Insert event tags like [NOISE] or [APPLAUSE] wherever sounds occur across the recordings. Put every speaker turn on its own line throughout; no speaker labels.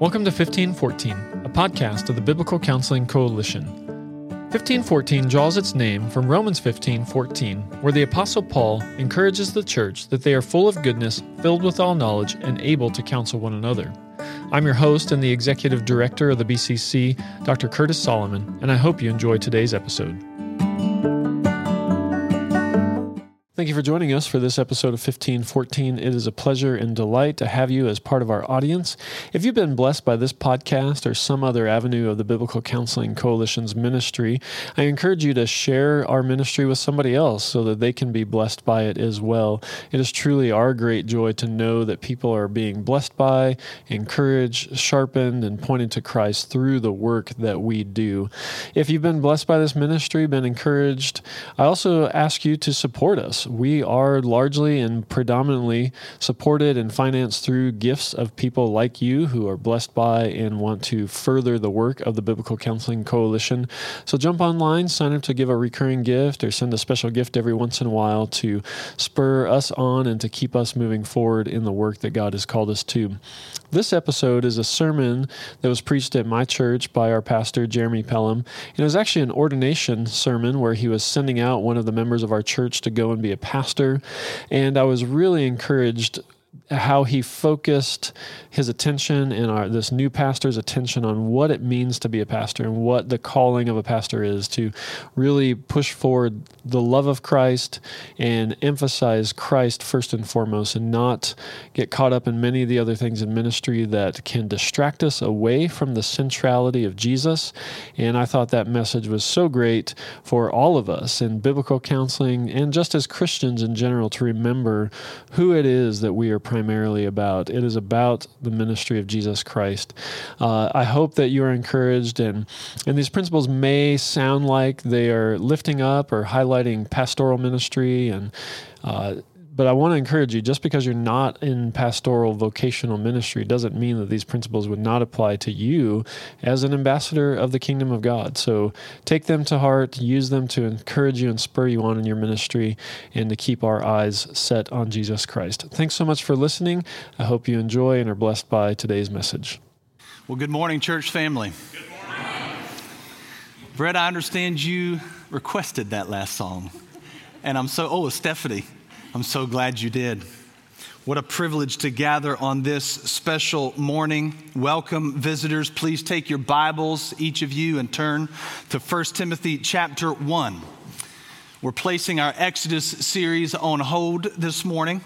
Welcome to 1514, a podcast of the Biblical Counseling Coalition. 1514 draws its name from Romans 15:14, where the apostle Paul encourages the church that they are full of goodness, filled with all knowledge, and able to counsel one another. I'm your host and the executive director of the BCC, Dr. Curtis Solomon, and I hope you enjoy today's episode. Thank you for joining us for this episode of 1514. It is a pleasure and delight to have you as part of our audience. If you've been blessed by this podcast or some other avenue of the Biblical Counseling Coalition's ministry, I encourage you to share our ministry with somebody else so that they can be blessed by it as well. It is truly our great joy to know that people are being blessed by, encouraged, sharpened, and pointed to Christ through the work that we do. If you've been blessed by this ministry, been encouraged, I also ask you to support us we are largely and predominantly supported and financed through gifts of people like you who are blessed by and want to further the work of the Biblical Counseling Coalition. So jump online, sign up to give a recurring gift, or send a special gift every once in a while to spur us on and to keep us moving forward in the work that God has called us to. This episode is a sermon that was preached at my church by our pastor, Jeremy Pelham. And it was actually an ordination sermon where he was sending out one of the members of our church to go and be a pastor. And I was really encouraged how he focused his attention and our this new pastor's attention on what it means to be a pastor and what the calling of a pastor is to really push forward the love of Christ and emphasize Christ first and foremost and not get caught up in many of the other things in ministry that can distract us away from the centrality of Jesus. And I thought that message was so great for all of us in biblical counseling and just as Christians in general to remember who it is that we are primarily about. It is about the ministry of Jesus Christ. Uh, I hope that you are encouraged, and and these principles may sound like they are lifting up or highlighting pastoral ministry and. Uh, but I want to encourage you just because you're not in pastoral vocational ministry doesn't mean that these principles would not apply to you as an ambassador of the kingdom of God. So take them to heart, use them to encourage you and spur you on in your ministry, and to keep our eyes set on Jesus Christ. Thanks so much for listening. I hope you enjoy and are blessed by today's message.
Well, good morning, church family. Good morning, Brett, I understand you requested that last song. And I'm so, oh, Stephanie. I'm so glad you did. What a privilege to gather on this special morning. Welcome, visitors. Please take your Bibles, each of you, and turn to 1 Timothy chapter 1. We're placing our Exodus series on hold this morning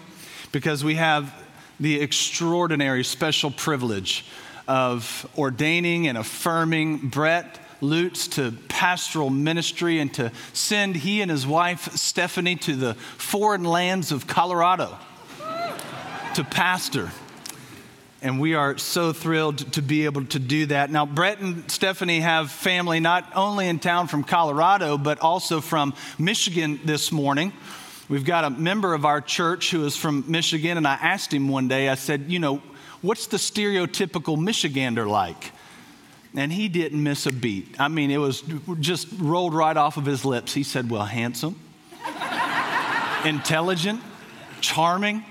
because we have the extraordinary special privilege of ordaining and affirming Brett Lutz to pastoral ministry and to send he and his wife Stephanie to the foreign lands of Colorado to pastor. And we are so thrilled to be able to do that. Now, Brett and Stephanie have family not only in town from Colorado, but also from Michigan this morning. We've got a member of our church who is from Michigan, and I asked him one day, I said, You know, what's the stereotypical Michigander like? And he didn't miss a beat. I mean, it was just rolled right off of his lips. He said, Well, handsome, [LAUGHS] intelligent, charming.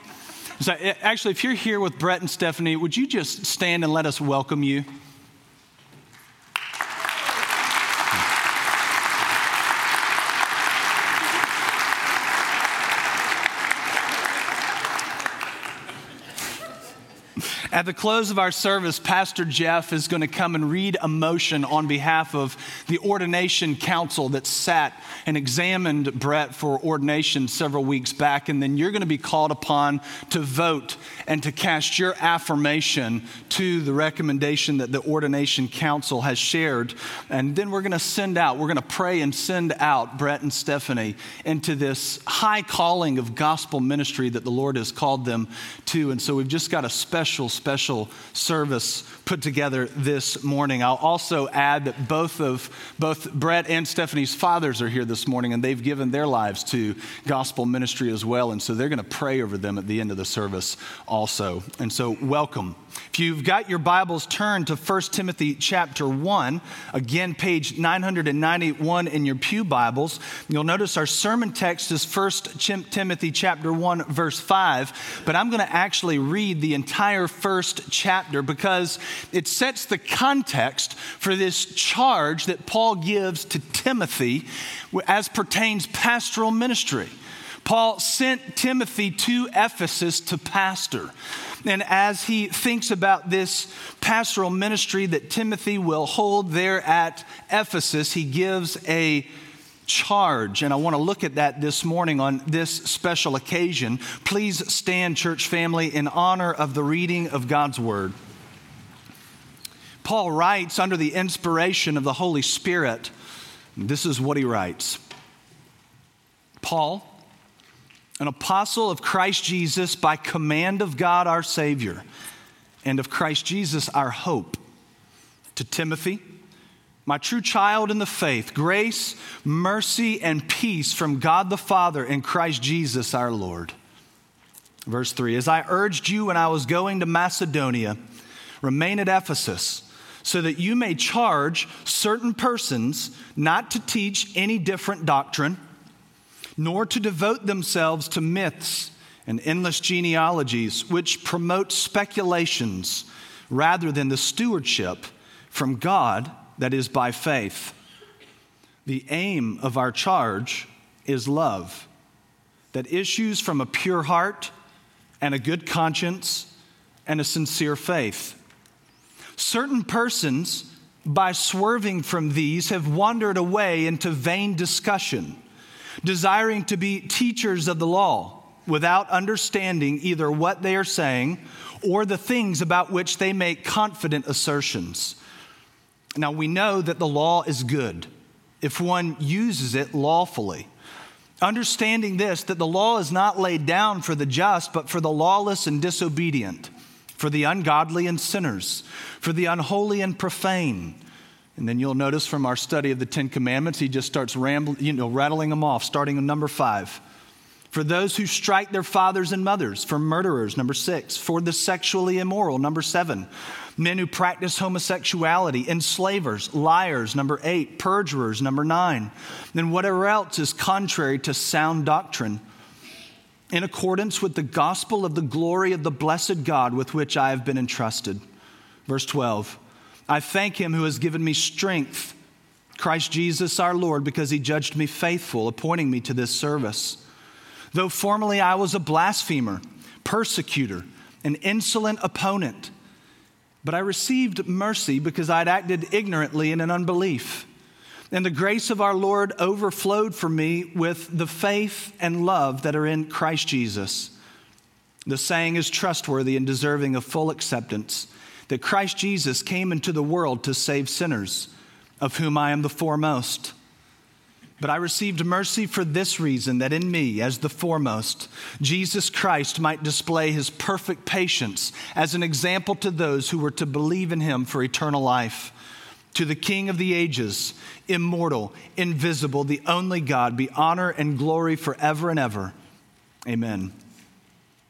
So, eh, actually, if you're here with Brett and Stephanie, would you just stand and let us welcome you? At the close of our service, Pastor Jeff is going to come and read a motion on behalf of the ordination council that sat and examined Brett for ordination several weeks back. And then you're going to be called upon to vote and to cast your affirmation to the recommendation that the ordination council has shared. And then we're going to send out, we're going to pray and send out Brett and Stephanie into this high calling of gospel ministry that the Lord has called them to. And so we've just got a special, special service put together this morning. I'll also add that both of both Brett and Stephanie's fathers are here this morning and they've given their lives to gospel ministry as well. And so they're going to pray over them at the end of the service also. And so welcome. If you've got your Bibles, turned to 1 Timothy chapter 1, again, page 991 in your Pew Bibles. You'll notice our sermon text is 1 Timothy chapter 1, verse 5, but I'm going to actually read the entire entire first chapter because it sets the context for this charge that Paul gives to Timothy as pertains pastoral ministry. Paul sent Timothy to Ephesus to pastor. And as he thinks about this pastoral ministry that Timothy will hold there at Ephesus, he gives a charge. And I want to look at that this morning on this special occasion. Please stand, church family, in honor of the reading of God's word. Paul writes under the inspiration of the Holy Spirit. This is what he writes Paul, an apostle of Christ Jesus by command of God our Savior, and of Christ Jesus our hope, to Timothy my true child in the faith, grace, mercy, and peace from God the Father and Christ Jesus our Lord. Verse 3 As I urged you when I was going to Macedonia, remain at Ephesus, so that you may charge certain persons not to teach any different doctrine, nor to devote themselves to myths and endless genealogies, which promote speculations rather than the stewardship from God that is by faith. The aim of our charge is love that issues from a pure heart and a good conscience and a sincere faith. Certain persons, by swerving from these, have wandered away into vain discussion, desiring to be teachers of the law without understanding either what they are saying or the things about which they make confident assertions. Now, we know that the law is good if one uses it lawfully. Understanding this, that the law is not laid down for the just, but for the lawless and disobedient, for the ungodly and sinners, for the unholy and profane. And then you'll notice from our study of the Ten Commandments, he just starts rambling, you know, rattling them off, starting in number five. For those who strike their fathers and mothers, for murderers, number six, for the sexually immoral, number seven, men who practice homosexuality, enslavers, liars, number eight, perjurers, number nine, and whatever else is contrary to sound doctrine, in accordance with the gospel of the glory of the blessed God with which I have been entrusted. Verse 12 I thank him who has given me strength, Christ Jesus our Lord, because he judged me faithful, appointing me to this service. Though formerly I was a blasphemer, persecutor, an insolent opponent, but I received mercy because I'd acted ignorantly and in unbelief. And the grace of our Lord overflowed for me with the faith and love that are in Christ Jesus. The saying is trustworthy and deserving of full acceptance that Christ Jesus came into the world to save sinners, of whom I am the foremost. But I received mercy for this reason that in me, as the foremost, Jesus Christ might display his perfect patience as an example to those who were to believe in him for eternal life. To the King of the ages, immortal, invisible, the only God, be honor and glory forever and ever. Amen.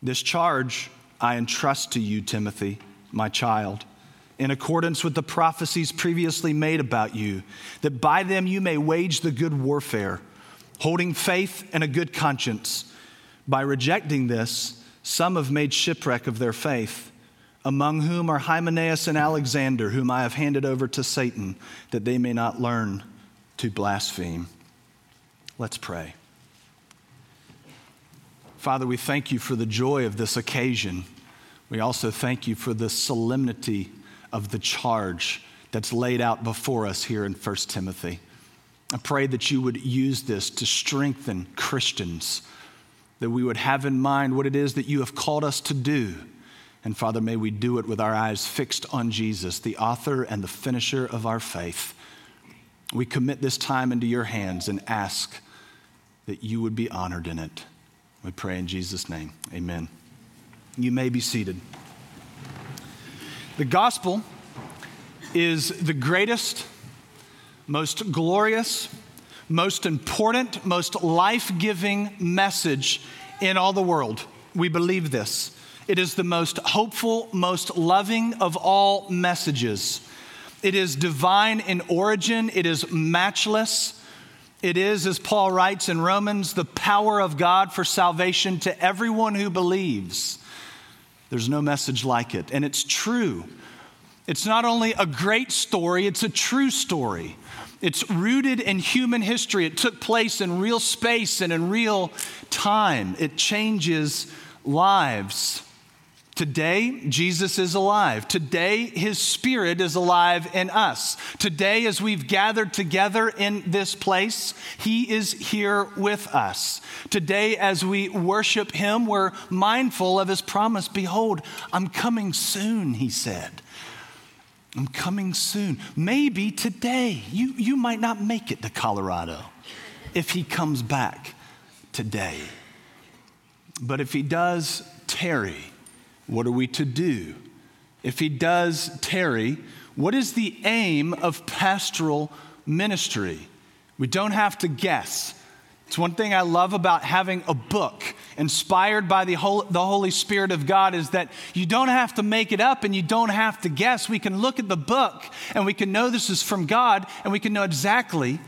This charge I entrust to you, Timothy, my child in accordance with the prophecies previously made about you, that by them you may wage the good warfare, holding faith and a good conscience. By rejecting this, some have made shipwreck of their faith, among whom are Hymenaeus and Alexander, whom I have handed over to Satan, that they may not learn to blaspheme. Let's pray. Father, we thank you for the joy of this occasion. We also thank you for the solemnity of the charge that's laid out before us here in 1 Timothy. I pray that you would use this to strengthen Christians, that we would have in mind what it is that you have called us to do. And Father, may we do it with our eyes fixed on Jesus, the author and the finisher of our faith. We commit this time into your hands and ask that you would be honored in it. We pray in Jesus' name. Amen. You may be seated. The gospel is the greatest, most glorious, most important, most life giving message in all the world. We believe this. It is the most hopeful, most loving of all messages. It is divine in origin, it is matchless. It is, as Paul writes in Romans, the power of God for salvation to everyone who believes. There's no message like it. And it's true. It's not only a great story, it's a true story. It's rooted in human history. It took place in real space and in real time. It changes lives. Today, Jesus is alive. Today, his spirit is alive in us. Today, as we've gathered together in this place, he is here with us. Today, as we worship him, we're mindful of his promise Behold, I'm coming soon, he said. I'm coming soon. Maybe today. You, you might not make it to Colorado if he comes back today. But if he does tarry, what are we to do? If he does tarry, what is the aim of pastoral ministry? We don't have to guess. It's one thing I love about having a book inspired by the Holy Spirit of God is that you don't have to make it up and you don't have to guess. We can look at the book and we can know this is from God and we can know exactly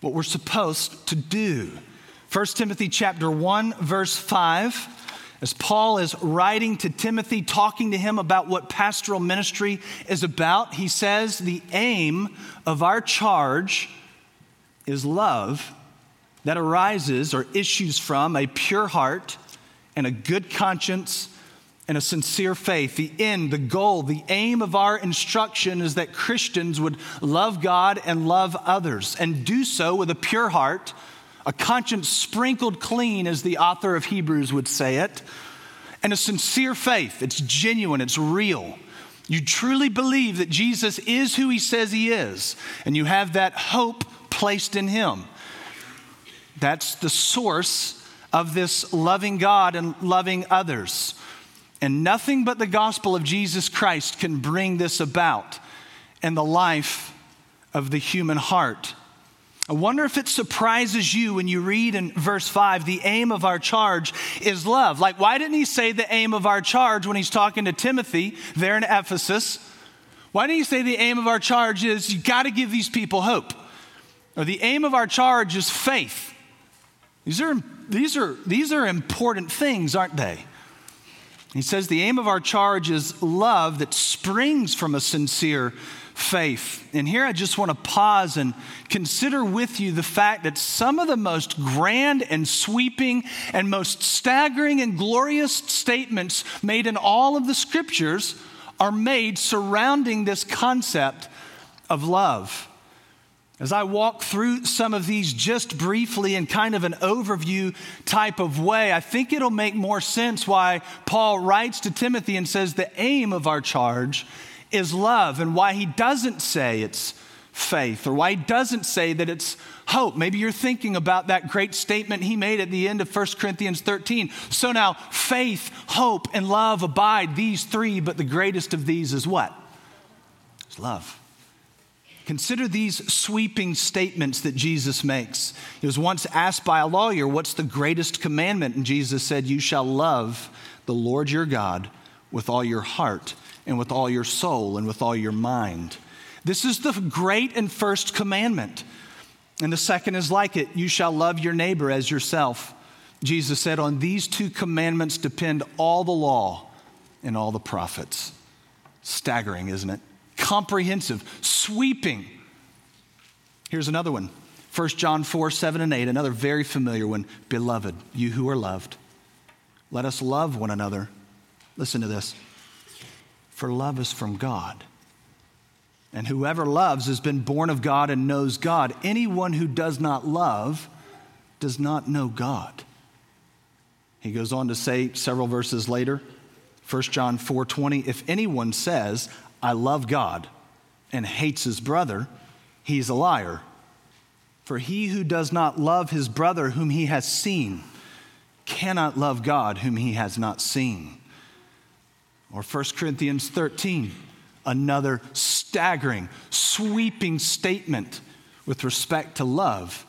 what we're supposed to do. 1 Timothy chapter 1 verse 5 as Paul is writing to Timothy, talking to him about what pastoral ministry is about, he says, The aim of our charge is love that arises or issues from a pure heart and a good conscience and a sincere faith. The end, the goal, the aim of our instruction is that Christians would love God and love others and do so with a pure heart a conscience sprinkled clean, as the author of Hebrews would say it, and a sincere faith. It's genuine, it's real. You truly believe that Jesus is who he says he is, and you have that hope placed in him. That's the source of this loving God and loving others. And nothing but the gospel of Jesus Christ can bring this about in the life of the human heart. I wonder if it surprises you when you read in verse 5 the aim of our charge is love. Like, why didn't he say the aim of our charge when he's talking to Timothy there in Ephesus? Why didn't he say the aim of our charge is you got to give these people hope? Or the aim of our charge is faith. These are, these are, these are important things, aren't they? He says the aim of our charge is love that springs from a sincere faith. And here I just want to pause and consider with you the fact that some of the most grand and sweeping and most staggering and glorious statements made in all of the scriptures are made surrounding this concept of love. As I walk through some of these just briefly in kind of an overview type of way, I think it'll make more sense why Paul writes to Timothy and says the aim of our charge is love and why he doesn't say it's faith or why he doesn't say that it's hope. Maybe you're thinking about that great statement he made at the end of 1 Corinthians 13. So now faith, hope, and love abide, these three, but the greatest of these is what? It's love. Consider these sweeping statements that Jesus makes. He was once asked by a lawyer, What's the greatest commandment? And Jesus said, You shall love the Lord your God with all your heart and with all your soul and with all your mind. This is the great and first commandment. And the second is like it you shall love your neighbor as yourself. Jesus said, On these two commandments depend all the law and all the prophets. Staggering, isn't it? Comprehensive, sweeping. Here's another one 1 John 4 7 and 8, another very familiar one. Beloved, you who are loved, let us love one another. Listen to this for love is from God. And whoever loves has been born of God and knows God. Anyone who does not love does not know God. He goes on to say several verses later, 1 John 4:20, if anyone says, "I love God," and hates his brother, he's a liar. For he who does not love his brother whom he has seen cannot love God whom he has not seen. Or 1 Corinthians 13, another staggering, sweeping statement with respect to love.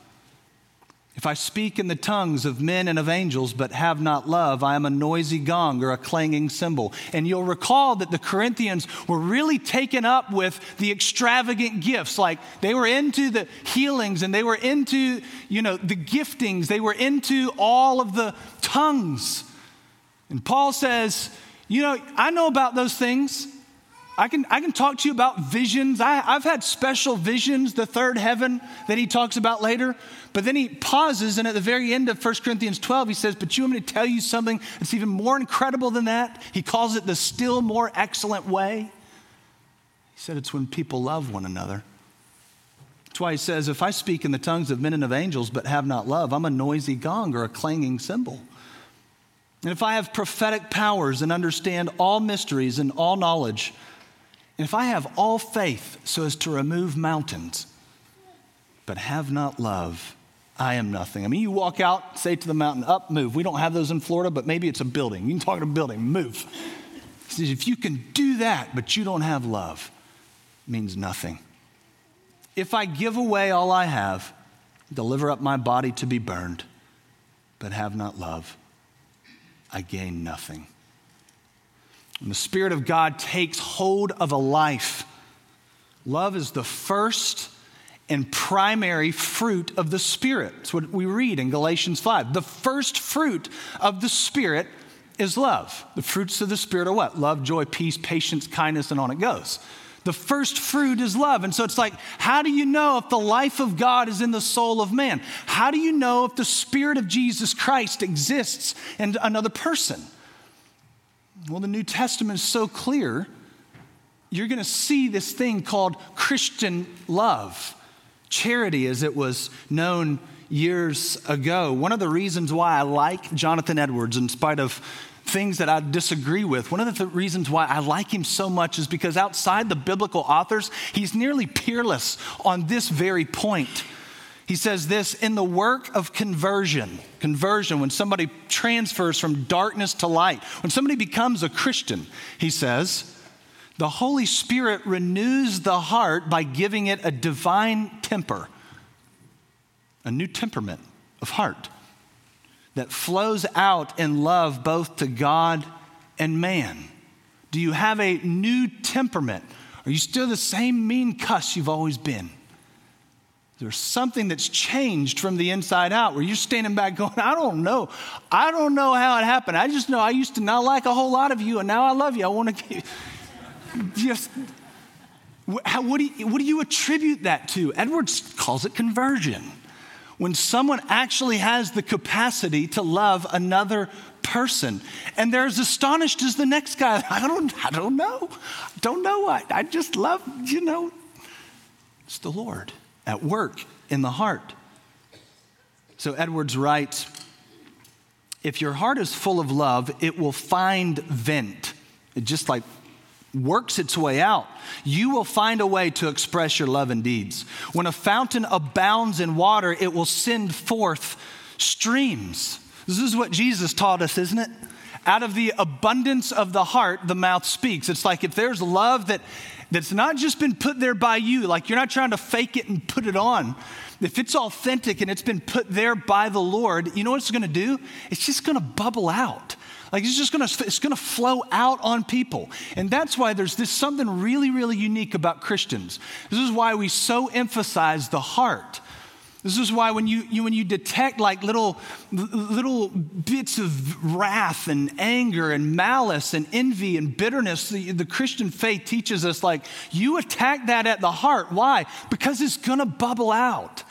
If I speak in the tongues of men and of angels, but have not love, I am a noisy gong or a clanging cymbal. And you'll recall that the Corinthians were really taken up with the extravagant gifts. Like they were into the healings and they were into, you know, the giftings. They were into all of the tongues. And Paul says, You know, I know about those things. I can, I can talk to you about visions. I, I've had special visions, the third heaven that he talks about later. But then he pauses, and at the very end of 1 Corinthians 12, he says, But you want me to tell you something that's even more incredible than that? He calls it the still more excellent way. He said, It's when people love one another. That's why he says, If I speak in the tongues of men and of angels, but have not love, I'm a noisy gong or a clanging cymbal. And if I have prophetic powers and understand all mysteries and all knowledge, and if I have all faith so as to remove mountains, but have not love, I am nothing. I mean, you walk out, say to the mountain, up, move. We don't have those in Florida, but maybe it's a building. You can talk to a building, move. Says, if you can do that, but you don't have love, means nothing. If I give away all I have, deliver up my body to be burned, but have not love, I gain nothing. When the Spirit of God takes hold of a life, love is the first and primary fruit of the Spirit. That's what we read in Galatians 5. The first fruit of the Spirit is love. The fruits of the Spirit are what? Love, joy, peace, patience, kindness, and on it goes. The first fruit is love. And so it's like, how do you know if the life of God is in the soul of man? How do you know if the Spirit of Jesus Christ exists in another person? Well, the New Testament is so clear. You're going to see this thing called Christian love, charity, as it was known years ago. One of the reasons why I like Jonathan Edwards, in spite of things that I disagree with, one of the th- reasons why I like him so much is because outside the biblical authors, he's nearly peerless on this very point. He says this in the work of conversion, conversion, when somebody transfers from darkness to light, when somebody becomes a Christian, he says, the Holy Spirit renews the heart by giving it a divine temper, a new temperament of heart that flows out in love both to God and man. Do you have a new temperament? Are you still the same mean cuss you've always been? There's something that's changed from the inside out where you're standing back going, I don't know. I don't know how it happened. I just know I used to not like a whole lot of you and now I love you. I want to [LAUGHS] just. How, what, do you, what do you attribute that to? Edwards calls it conversion. When someone actually has the capacity to love another person. And they're as astonished as the next guy. [LAUGHS] I don't, I don't know. Don't know. what I just love, you know, it's the Lord at work in the heart. So Edwards writes if your heart is full of love, it will find vent. It just like works its way out. You will find a way to express your love and deeds. When a fountain abounds in water, it will send forth streams. This is what Jesus taught us, isn't it? Out of the abundance of the heart, the mouth speaks. It's like if there's love that that's not just been put there by you, like you're not trying to fake it and put it on. If it's authentic and it's been put there by the Lord, you know what it's going to do? It's just going to bubble out. Like it's just going to it's going to flow out on people. And that's why there's this something really really unique about Christians. This is why we so emphasize the heart. This is why when you, you, when you detect like little, little bits of wrath and anger and malice and envy and bitterness, the, the Christian faith teaches us like you attack that at the heart. Why? Because it's gonna bubble out.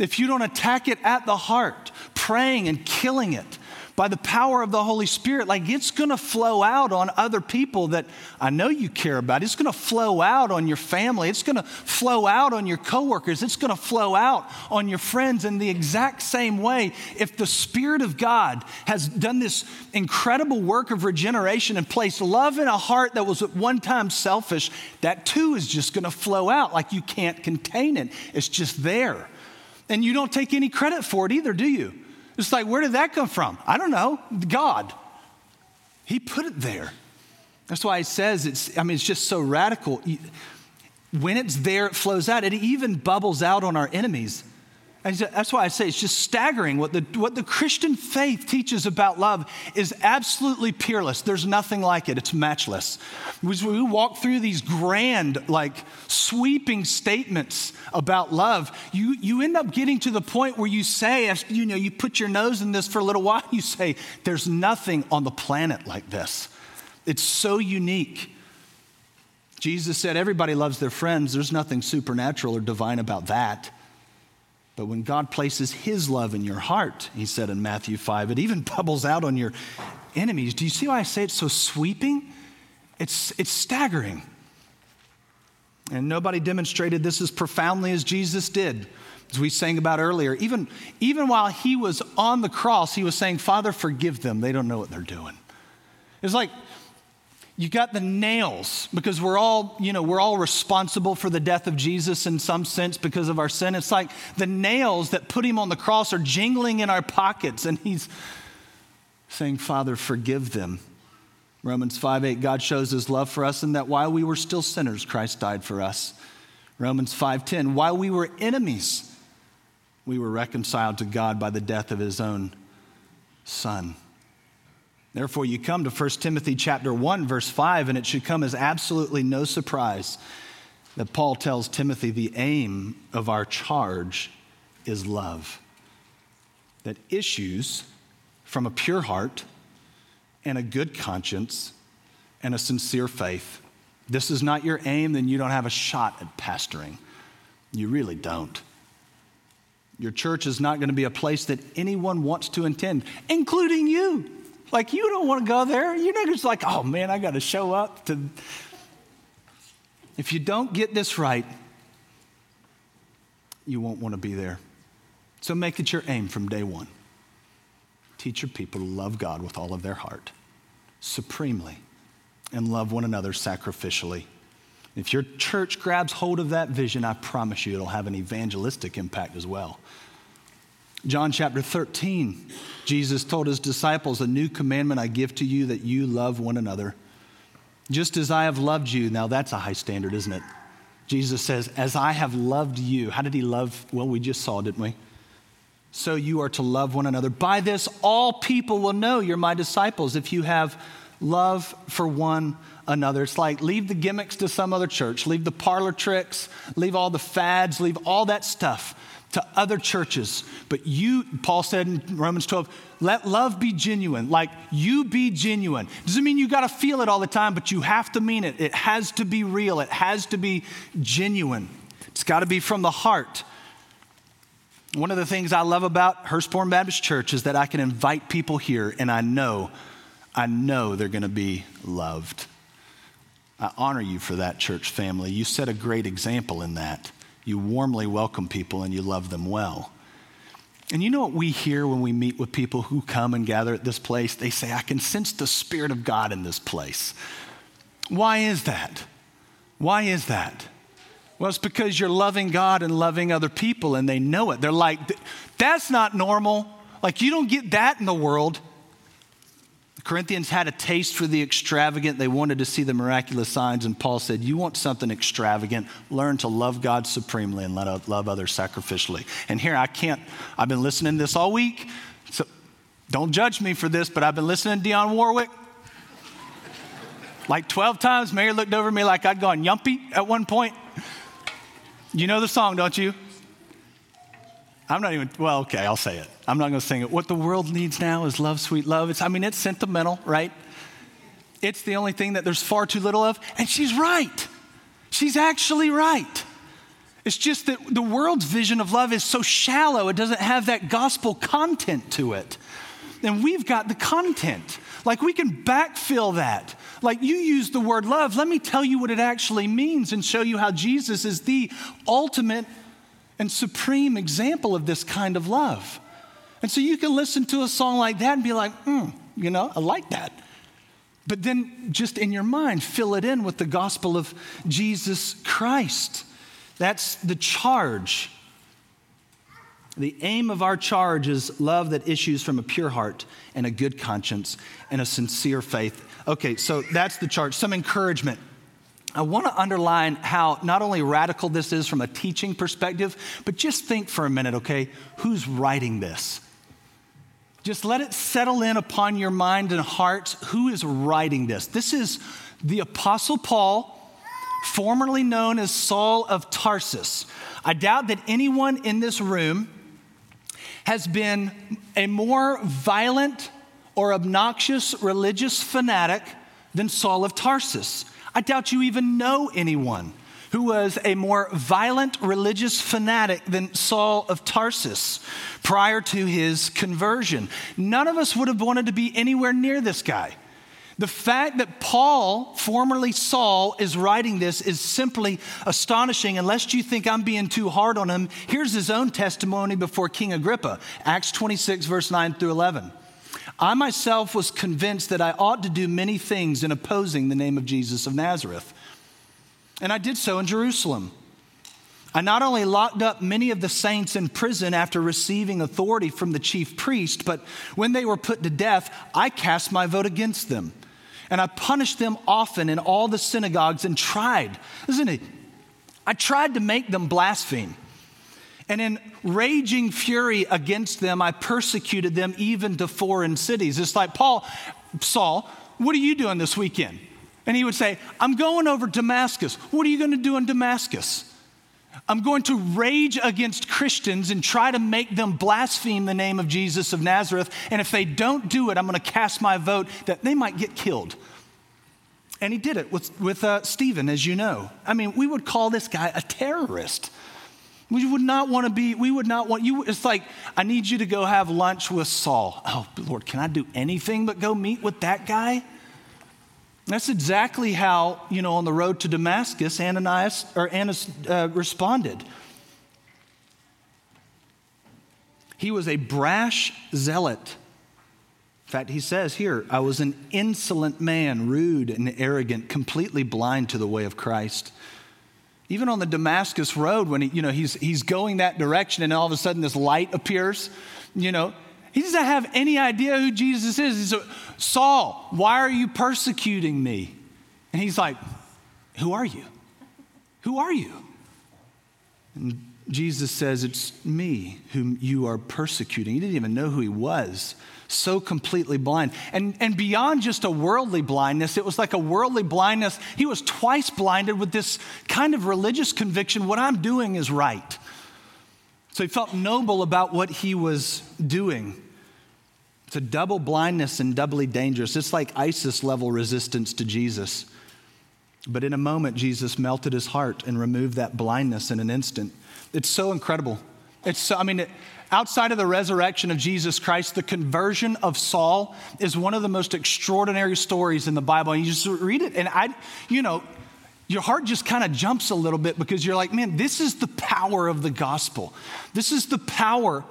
If you don't attack it at the heart, praying and killing it, by the power of the Holy Spirit, like it's going to flow out on other people that I know you care about. It's going to flow out on your family. It's going to flow out on your coworkers. It's going to flow out on your friends in the exact same way. If the Spirit of God has done this incredible work of regeneration and placed love in a heart that was at one time selfish, that too is just going to flow out like you can't contain it. It's just there. And you don't take any credit for it either, do you? It's like, where did that come from? I don't know. God. He put it there. That's why it says it's, I mean, it's just so radical. When it's there, it flows out. It even bubbles out on our enemies. That's why I say it's just staggering. What the, what the Christian faith teaches about love is absolutely peerless. There's nothing like it, it's matchless. We walk through these grand, like sweeping statements about love, you, you end up getting to the point where you say, you know, you put your nose in this for a little while, [LAUGHS] you say, There's nothing on the planet like this. It's so unique. Jesus said, Everybody loves their friends. There's nothing supernatural or divine about that. But when God places His love in your heart, He said in Matthew 5, it even [LAUGHS] bubbles out on your enemies. Do you see why I say it's so sweeping? It's, it's staggering. And nobody demonstrated this as profoundly as Jesus did. As we sang about earlier, even, even while he was on the cross, he was saying, Father, forgive them. They don't know what they're doing. It's like you got the nails because we're all, you know, we're all responsible for the death of Jesus in some sense because of our sin. It's like the nails that put him on the cross are jingling in our pockets and he's saying, Father, forgive them. Romans 5 8, God shows his love for us, and that while we were still sinners, Christ died for us. Romans 5 10, while we were enemies, we were reconciled to God by the death of his own Son. Therefore, you come to 1 Timothy chapter 1, verse 5, and it should come as absolutely no surprise that Paul tells Timothy the aim of our charge is love that issues from a pure heart and a good conscience and a sincere faith. This is not your aim, then you don't have a shot at pastoring. You really don't. Your church is not going to be a place that anyone wants to attend, including you. Like, you don't want to go there. You're not just like, oh man, I got to show up to. If you don't get this right, you won't want to be there. So make it your aim from day one. Teach your people to love God with all of their heart, supremely, and love one another sacrificially. If your church grabs hold of that vision, I promise you it'll have an evangelistic impact as well. John chapter 13, Jesus told his disciples, A new commandment I give to you that you love one another. Just as I have loved you. Now that's a high standard, isn't it? Jesus says, As I have loved you. How did he love? Well, we just saw, didn't we? So you are to love one another. By this, all people will know you're my disciples if you have love for one another. It's like leave the gimmicks to some other church, leave the parlor tricks, leave all the fads, leave all that stuff to other churches. But you, Paul said in Romans 12, let love be genuine. Like you be genuine. Doesn't mean you got to feel it all the time, but you have to mean it. It has to be real, it has to be genuine. It's got to be from the heart. One of the things I love about Hurstbourne Baptist Church is that I can invite people here and I know, I know they're going to be loved. I honor you for that, church family. You set a great example in that. You warmly welcome people and you love them well. And you know what we hear when we meet with people who come and gather at this place? They say, I can sense the Spirit of God in this place. Why is that? Why is that? Well, it's because you're loving God and loving other people, and they know it. They're like, that's not normal. Like, you don't get that in the world. Corinthians had a taste for the extravagant. They wanted to see the miraculous signs, and Paul said, You want something extravagant? Learn to love God supremely and love others sacrificially. And here, I can't, I've been listening to this all week, so don't judge me for this, but I've been listening to Dionne Warwick. Like 12 times, Mary looked over me like I'd gone yumpy at one point. You know the song, don't you? I'm not even, well, okay, I'll say it. I'm not going to sing it. What the world needs now is love, sweet love. It's, I mean, it's sentimental, right? It's the only thing that there's far too little of. And she's right. She's actually right. It's just that the world's vision of love is so shallow, it doesn't have that gospel content to it. And we've got the content. Like we can backfill that. Like you use the word love. Let me tell you what it actually means and show you how Jesus is the ultimate and supreme example of this kind of love. And so you can listen to a song like that and be like, hmm, you know, I like that. But then just in your mind, fill it in with the gospel of Jesus Christ. That's the charge. The aim of our charge is love that issues from a pure heart and a good conscience and a sincere faith Okay, so that's the charge. Some encouragement. I want to underline how not only radical this is from a teaching perspective, but just think for a minute, okay? Who's writing this? Just let it settle in upon your mind and hearts. Who is writing this? This is the Apostle Paul, formerly known as Saul of Tarsus. I doubt that anyone in this room has been a more violent or obnoxious religious fanatic than Saul of Tarsus. I doubt you even know anyone who was a more violent religious fanatic than Saul of Tarsus prior to his conversion. None of us would have wanted to be anywhere near this guy. The fact that Paul, formerly Saul, is writing this is simply astonishing. Unless you think I'm being too hard on him, here's his own testimony before King Agrippa Acts 26, verse 9 through 11. I myself was convinced that I ought to do many things in opposing the name of Jesus of Nazareth. And I did so in Jerusalem. I not only locked up many of the saints in prison after receiving authority from the chief priest, but when they were put to death, I cast my vote against them. And I punished them often in all the synagogues and tried, isn't it? I tried to make them blaspheme. And in raging fury against them, I persecuted them even to foreign cities. It's like, Paul, Saul, what are you doing this weekend? And he would say, I'm going over Damascus. What are you going to do in Damascus? I'm going to rage against Christians and try to make them blaspheme the name of Jesus of Nazareth. And if they don't do it, I'm going to cast my vote that they might get killed. And he did it with, with uh, Stephen, as you know. I mean, we would call this guy a terrorist. We would not want to be, we would not want you. It's like, I need you to go have lunch with Saul. Oh, Lord, can I do anything but go meet with that guy? That's exactly how, you know, on the road to Damascus, Ananias or Annas uh, responded. He was a brash zealot. In fact, he says here, I was an insolent man, rude and arrogant, completely blind to the way of Christ. Even on the Damascus road, when he, you know, he's, he's going that direction and all of a sudden this light appears, you know, he doesn't have any idea who Jesus is. He's like, Saul, why are you persecuting me? And he's like, Who are you? Who are you? And Jesus says, It's me whom you are persecuting. He didn't even know who he was. So completely blind. And, and beyond just a worldly blindness, it was like a worldly blindness. He was twice blinded with this kind of religious conviction what I'm doing is right. So he felt noble about what he was doing. It's a double blindness and doubly dangerous. It's like ISIS level resistance to Jesus. But in a moment, Jesus melted his heart and removed that blindness in an instant. It's so incredible. It's so, I mean, it, outside of the resurrection of Jesus Christ, the conversion of Saul is one of the most extraordinary stories in the Bible. And you just read it, and I, you know, your heart just kind of jumps a little bit because you're like, man, this is the power of the gospel. This is the power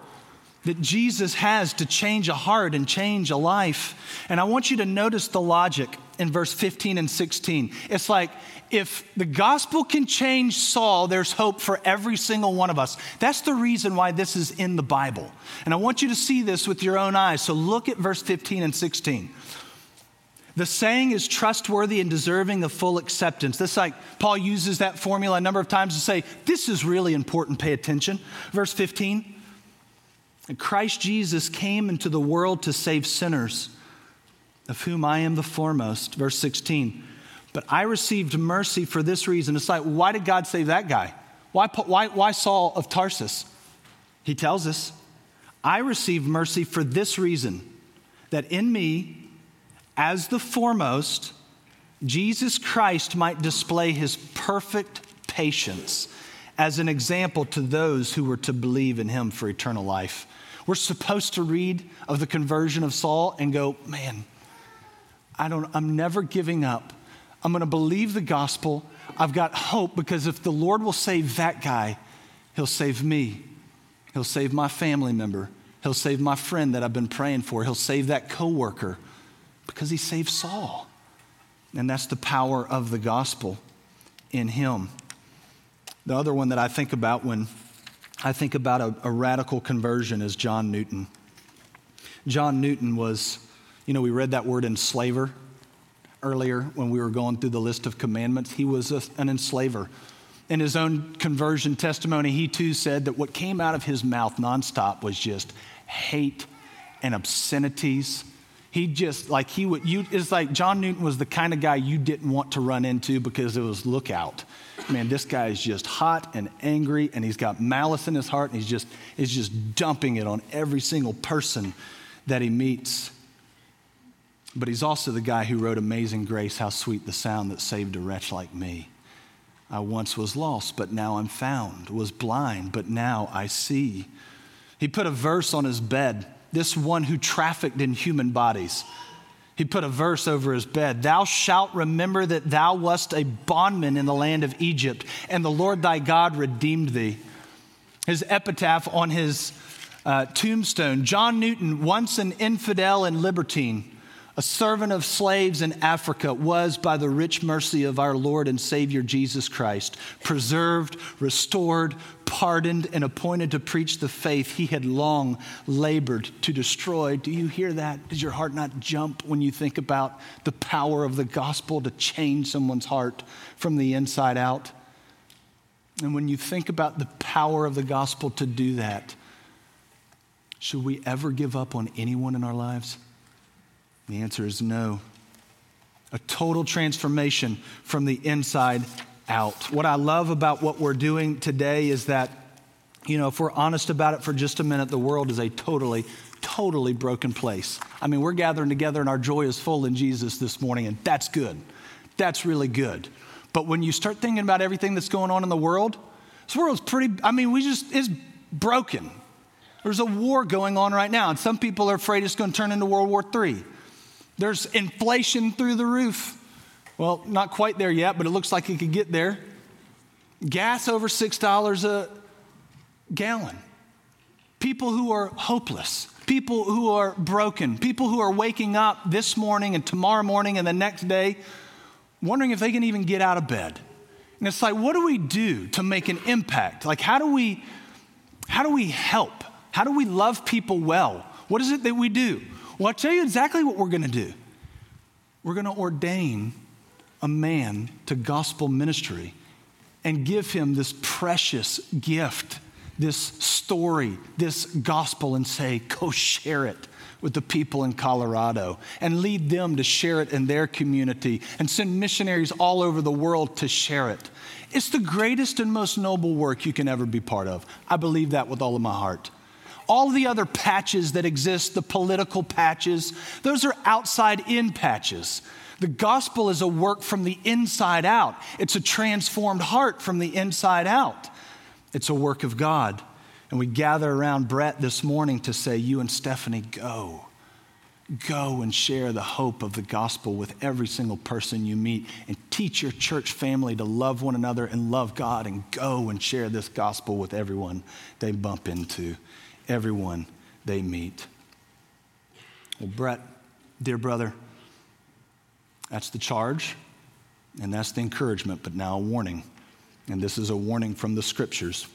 that Jesus has to change a heart and change a life. And I want you to notice the logic in verse 15 and 16. It's like, if the gospel can change Saul, there's hope for every single one of us. That's the reason why this is in the Bible. And I want you to see this with your own eyes. So look at verse 15 and 16. The saying is trustworthy and deserving of full acceptance. This like Paul uses that formula a number of times to say, this is really important, pay attention. Verse 15. Christ Jesus came into the world to save sinners, of whom I am the foremost. Verse 16. But I received mercy for this reason. It's like, why did God save that guy? Why, why, why Saul of Tarsus? He tells us, I received mercy for this reason that in me, as the foremost, Jesus Christ might display his perfect patience as an example to those who were to believe in him for eternal life. We're supposed to read of the conversion of Saul and go, man, I don't, I'm never giving up. I'm going to believe the gospel. I've got hope because if the Lord will save that guy, he'll save me. He'll save my family member. He'll save my friend that I've been praying for. He'll save that coworker because he saved Saul. And that's the power of the gospel in him. The other one that I think about when I think about a, a radical conversion is John Newton. John Newton was, you know, we read that word enslaver earlier when we were going through the list of commandments. He was a, an enslaver. In his own conversion testimony, he too said that what came out of his mouth nonstop was just hate and obscenities he just like he would you it's like john newton was the kind of guy you didn't want to run into because it was lookout man this guy is just hot and angry and he's got malice in his heart and he's just is just dumping it on every single person that he meets but he's also the guy who wrote Amazing Grace, How Sweet the Sound That Saved a Wretch Like Me. I once was lost, but now I'm found, was blind, but now I see. He put a verse on his bed, this one who trafficked in human bodies. He put a verse over his bed Thou shalt remember that thou wast a bondman in the land of Egypt, and the Lord thy God redeemed thee. His epitaph on his uh, tombstone John Newton, once an infidel and libertine a servant of slaves in Africa, was by the rich mercy of our Lord and Savior Jesus Christ preserved, restored, pardoned, and appointed to preach the faith he had long labored to destroy. Do you hear that? Does your heart not jump when you think about the power of the gospel to change someone's heart from the inside out? And when you think about the power of the gospel to do that, should we ever give up on anyone in our lives? The answer is no. A total transformation from the inside out. What I love about what we're doing today is that, you know, if we're honest about it for just a minute, the world is a totally, totally broken place. I mean, we're gathering together and our joy is full in Jesus this morning, and that's good. That's really good. But when you start thinking about everything that's going on in the world, this world's pretty, I mean, we just, it's broken. There's a war going on right now, and some people are afraid it's going to turn into World War III. There's inflation through the roof. Well, not quite there yet, but it looks like it could get there. Gas over $6 a gallon. People who are hopeless, people who are broken, people who are waking up this morning and tomorrow morning and the next day wondering if they can even get out of bed. And it's like, what do we do to make an impact? Like, how do we, how do we help? How do we love people well? What is it that we do? Well, I'll tell you exactly what we're going to do. We're going to ordain a man to gospel ministry and give him this precious gift, this story, this gospel, and say, go share it with the people in Colorado and lead them to share it in their community and send missionaries all over the world to share it. It's the greatest and most noble work you can ever be part of. I believe that with all of my heart. All the other patches that exist, the political patches, those are outside in patches. The gospel is a work from the inside out, it's a transformed heart from the inside out. It's a work of God. And we gather around Brett this morning to say, You and Stephanie, go. Go and share the hope of the gospel with every single person you meet and teach your church family to love one another and love God and go and share this gospel with everyone they bump into everyone they meet. Well, Brett, dear brother, that's the charge and that's the encouragement, but now a warning. And this is a warning from the scriptures.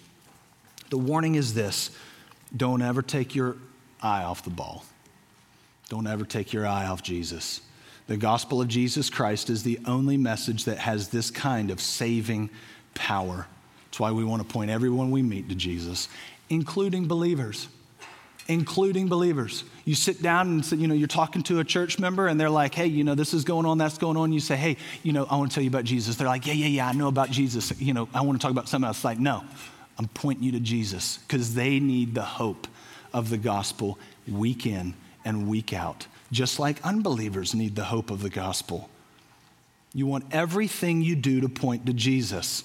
The warning is this don't ever take your eye off the ball. Don't ever take your eye off Jesus. The gospel of Jesus Christ is the only message that has this kind of saving power. That's why we want to point everyone we meet to Jesus including believers. Including believers. You sit down and say, you know, you're talking to a church member and they're like, hey, you know, this is going on, that's going on. You say, hey, you know, I want to tell you about Jesus. They're like, yeah, yeah, yeah, I know about Jesus. You know, I want to talk about something else. Like, no, I'm pointing you to Jesus because they need the hope of the gospel week in and week out, just like unbelievers need the hope of the gospel. You want everything you do to point to Jesus.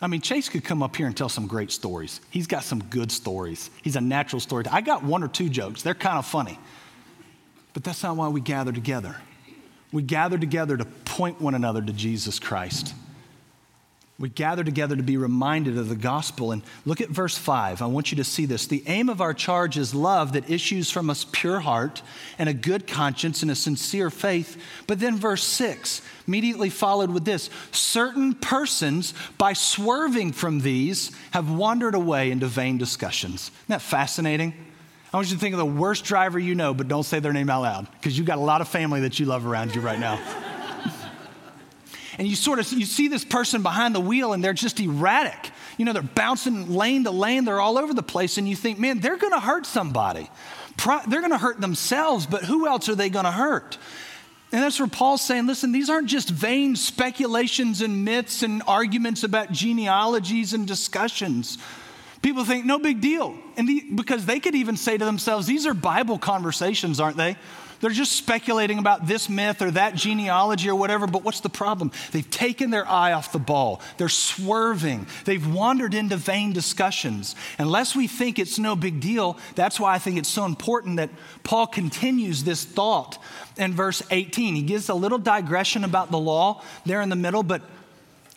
I mean, Chase could come up here and tell some great stories. He's got some good stories. He's a natural story. I got one or two jokes, they're kind of funny. But that's not why we gather together. We gather together to point one another to Jesus Christ. We gather together to be reminded of the gospel. And look at verse 5. I want you to see this. The aim of our charge is love that issues from a pure heart and a good conscience and a sincere faith. But then verse 6 immediately followed with this certain persons, by swerving from these, have wandered away into vain discussions. Isn't that fascinating? I want you to think of the worst driver you know, but don't say their name out loud because you've got a lot of family that you love around you right now and you sort of you see this person behind the wheel and they're just erratic. You know, they're bouncing lane to lane, they're all over the place, and you think, man, they're going to hurt somebody. They're going to hurt themselves, but who else are they going to hurt? And that's where Paul's saying, listen, these aren't just vain speculations and myths and arguments about genealogies and discussions. People think, no big deal. And the, because they could even say to themselves, these are Bible conversations, aren't they? They're just speculating about this myth or that genealogy or whatever, but what's the problem? They've taken their eye off the ball. They're swerving. They've wandered into vain discussions. Unless we think it's no big deal, that's why I think it's so important that Paul continues this thought in verse 18. He gives a little digression about the law there in the middle, but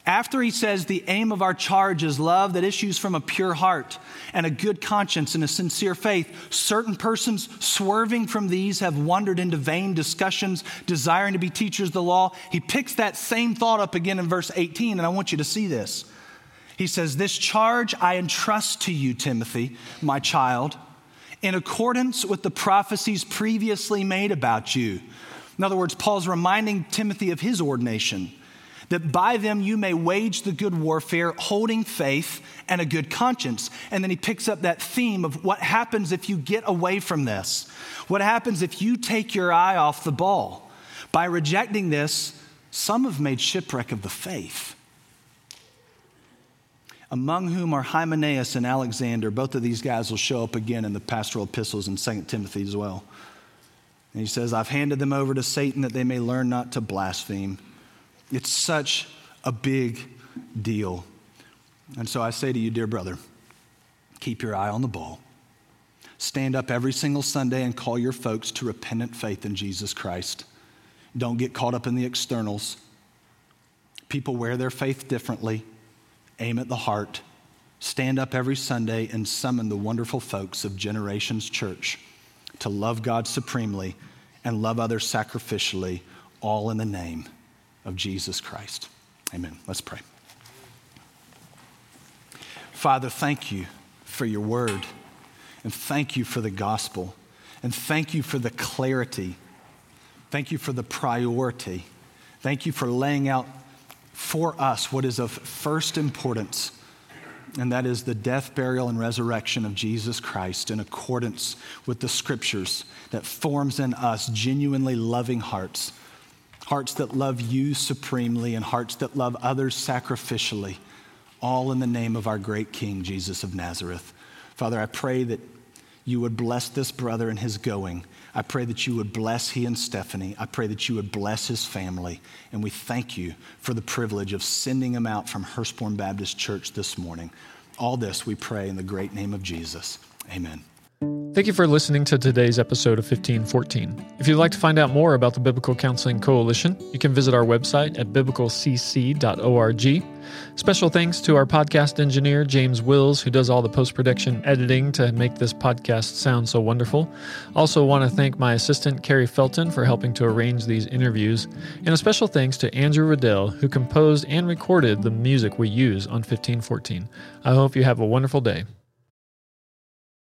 after he says the aim of our charge is love that issues from a pure heart and a good conscience and a sincere faith, certain persons swerving from these have wandered into vain discussions, desiring to be teachers of the law. He picks that same thought up again in verse 18, and I want you to see this. He says, This charge I entrust to you, Timothy, my child, in accordance with the prophecies previously made about you. In other words, Paul's reminding Timothy of his ordination that by them you may wage the good warfare, holding faith and a good conscience. And then he picks up that theme of what happens if you get away from this. What happens if you take your eye off the ball? By rejecting this, some have made shipwreck of the faith. Among whom are Hymenaeus and Alexander. Both of these guys will show up again in the pastoral epistles in 2 Timothy as well. And he says, I've handed them over to Satan that they may learn not to blaspheme. It's such a big deal. And so I say to you, dear brother, keep your eye on the ball. Stand up every single Sunday and call your folks to repentant faith in Jesus Christ. Don't get caught up in the externals. People wear their faith differently. Aim at the heart. Stand up every Sunday and summon the wonderful folks of Generations Church to love God supremely and love others sacrificially, all in the name of Jesus Christ. Amen. Let's pray. Father, thank you for your word, and thank you for the gospel, and thank you for the clarity. Thank you for the priority. Thank you for laying out for us what is of first importance, and that is the death, burial, and resurrection of Jesus Christ in accordance with the scriptures that forms in us genuinely loving hearts hearts that love you supremely, and hearts that love others sacrificially, all in the name of our great King, Jesus of Nazareth. Father, I pray that you would bless this brother and his going. I pray that you would bless he and Stephanie. I pray that you would bless his family. And we thank you for the privilege of sending him out from Hurstbourne Baptist Church this morning. All this we pray in the great name of Jesus. Amen.
Thank you for listening to today's episode of 1514. If you'd like to find out more about the Biblical Counseling Coalition, you can visit our website at biblicalcc.org. Special thanks to our podcast engineer, James Wills, who does all the post production editing to make this podcast sound so wonderful. Also, want to thank my assistant, Carrie Felton, for helping to arrange these interviews. And a special thanks to Andrew Riddell, who composed and recorded the music we use on 1514. I hope you have a wonderful day.